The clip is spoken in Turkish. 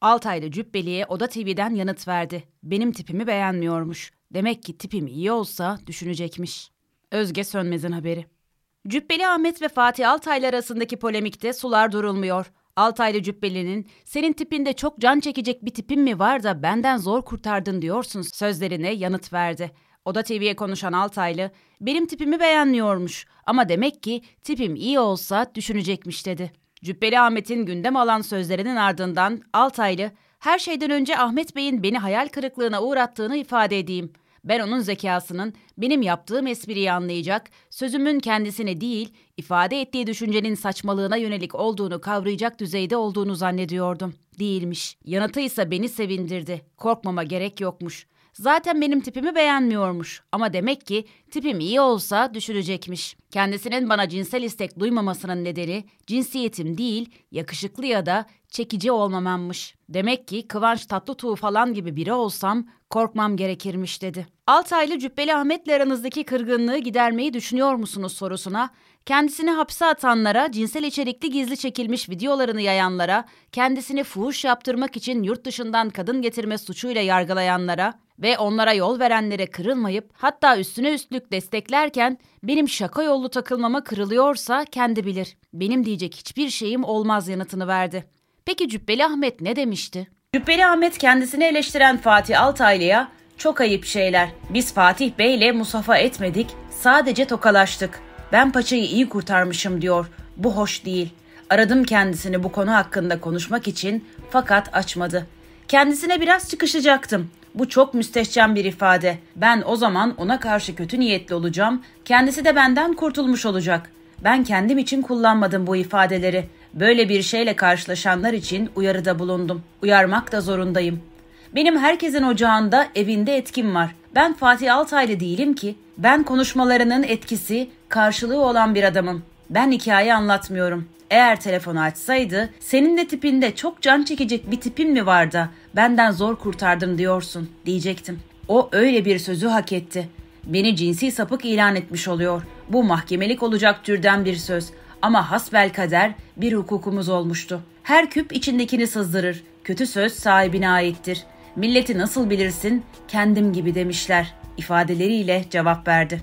Altaylı Cübbeli'ye Oda TV'den yanıt verdi. Benim tipimi beğenmiyormuş. Demek ki tipim iyi olsa düşünecekmiş. Özge Sönmez'in haberi. Cübbeli Ahmet ve Fatih Altaylı arasındaki polemikte sular durulmuyor. Altaylı Cübbeli'nin senin tipinde çok can çekecek bir tipin mi var da benden zor kurtardın diyorsun sözlerine yanıt verdi. Oda TV'ye konuşan Altaylı, benim tipimi beğenmiyormuş ama demek ki tipim iyi olsa düşünecekmiş dedi. Cübbeli Ahmet'in gündem alan sözlerinin ardından Altaylı, her şeyden önce Ahmet Bey'in beni hayal kırıklığına uğrattığını ifade edeyim. Ben onun zekasının benim yaptığım espriyi anlayacak, sözümün kendisine değil, ifade ettiği düşüncenin saçmalığına yönelik olduğunu kavrayacak düzeyde olduğunu zannediyordum. Değilmiş. Yanıtı ise beni sevindirdi. Korkmama gerek yokmuş. Zaten benim tipimi beğenmiyormuş ama demek ki tipim iyi olsa düşünecekmiş. Kendisinin bana cinsel istek duymamasının nedeni cinsiyetim değil, yakışıklı ya da çekici olmamammış. Demek ki Kıvanç Tatlıtuğ falan gibi biri olsam korkmam gerekirmiş dedi. Altaylı Cübbeli Ahmet'le aranızdaki kırgınlığı gidermeyi düşünüyor musunuz sorusuna kendisini hapse atanlara, cinsel içerikli gizli çekilmiş videolarını yayanlara, kendisini fuhuş yaptırmak için yurt dışından kadın getirme suçuyla yargılayanlara ve onlara yol verenlere kırılmayıp hatta üstüne üstlük desteklerken benim şaka yollu takılmama kırılıyorsa kendi bilir. Benim diyecek hiçbir şeyim olmaz yanıtını verdi. Peki Cübbeli Ahmet ne demişti? Cübbeli Ahmet kendisini eleştiren Fatih Altaylı'ya çok ayıp şeyler. Biz Fatih Bey'le musafa etmedik, sadece tokalaştık. Ben paçayı iyi kurtarmışım diyor. Bu hoş değil. Aradım kendisini bu konu hakkında konuşmak için fakat açmadı. Kendisine biraz çıkışacaktım. Bu çok müstehcen bir ifade. Ben o zaman ona karşı kötü niyetli olacağım. Kendisi de benden kurtulmuş olacak. Ben kendim için kullanmadım bu ifadeleri. Böyle bir şeyle karşılaşanlar için uyarıda bulundum. Uyarmak da zorundayım. Benim herkesin ocağında, evinde etkim var. Ben Fatih Altaylı değilim ki. Ben konuşmalarının etkisi, karşılığı olan bir adamım. Ben hikaye anlatmıyorum. Eğer telefonu açsaydı, senin de tipinde çok can çekecek bir tipin mi var da benden zor kurtardım diyorsun diyecektim. O öyle bir sözü hak etti. Beni cinsi sapık ilan etmiş oluyor. Bu mahkemelik olacak türden bir söz. Ama hasbel kader bir hukukumuz olmuştu. Her küp içindekini sızdırır. Kötü söz sahibine aittir. Milleti nasıl bilirsin? Kendim gibi demişler ifadeleriyle cevap verdi.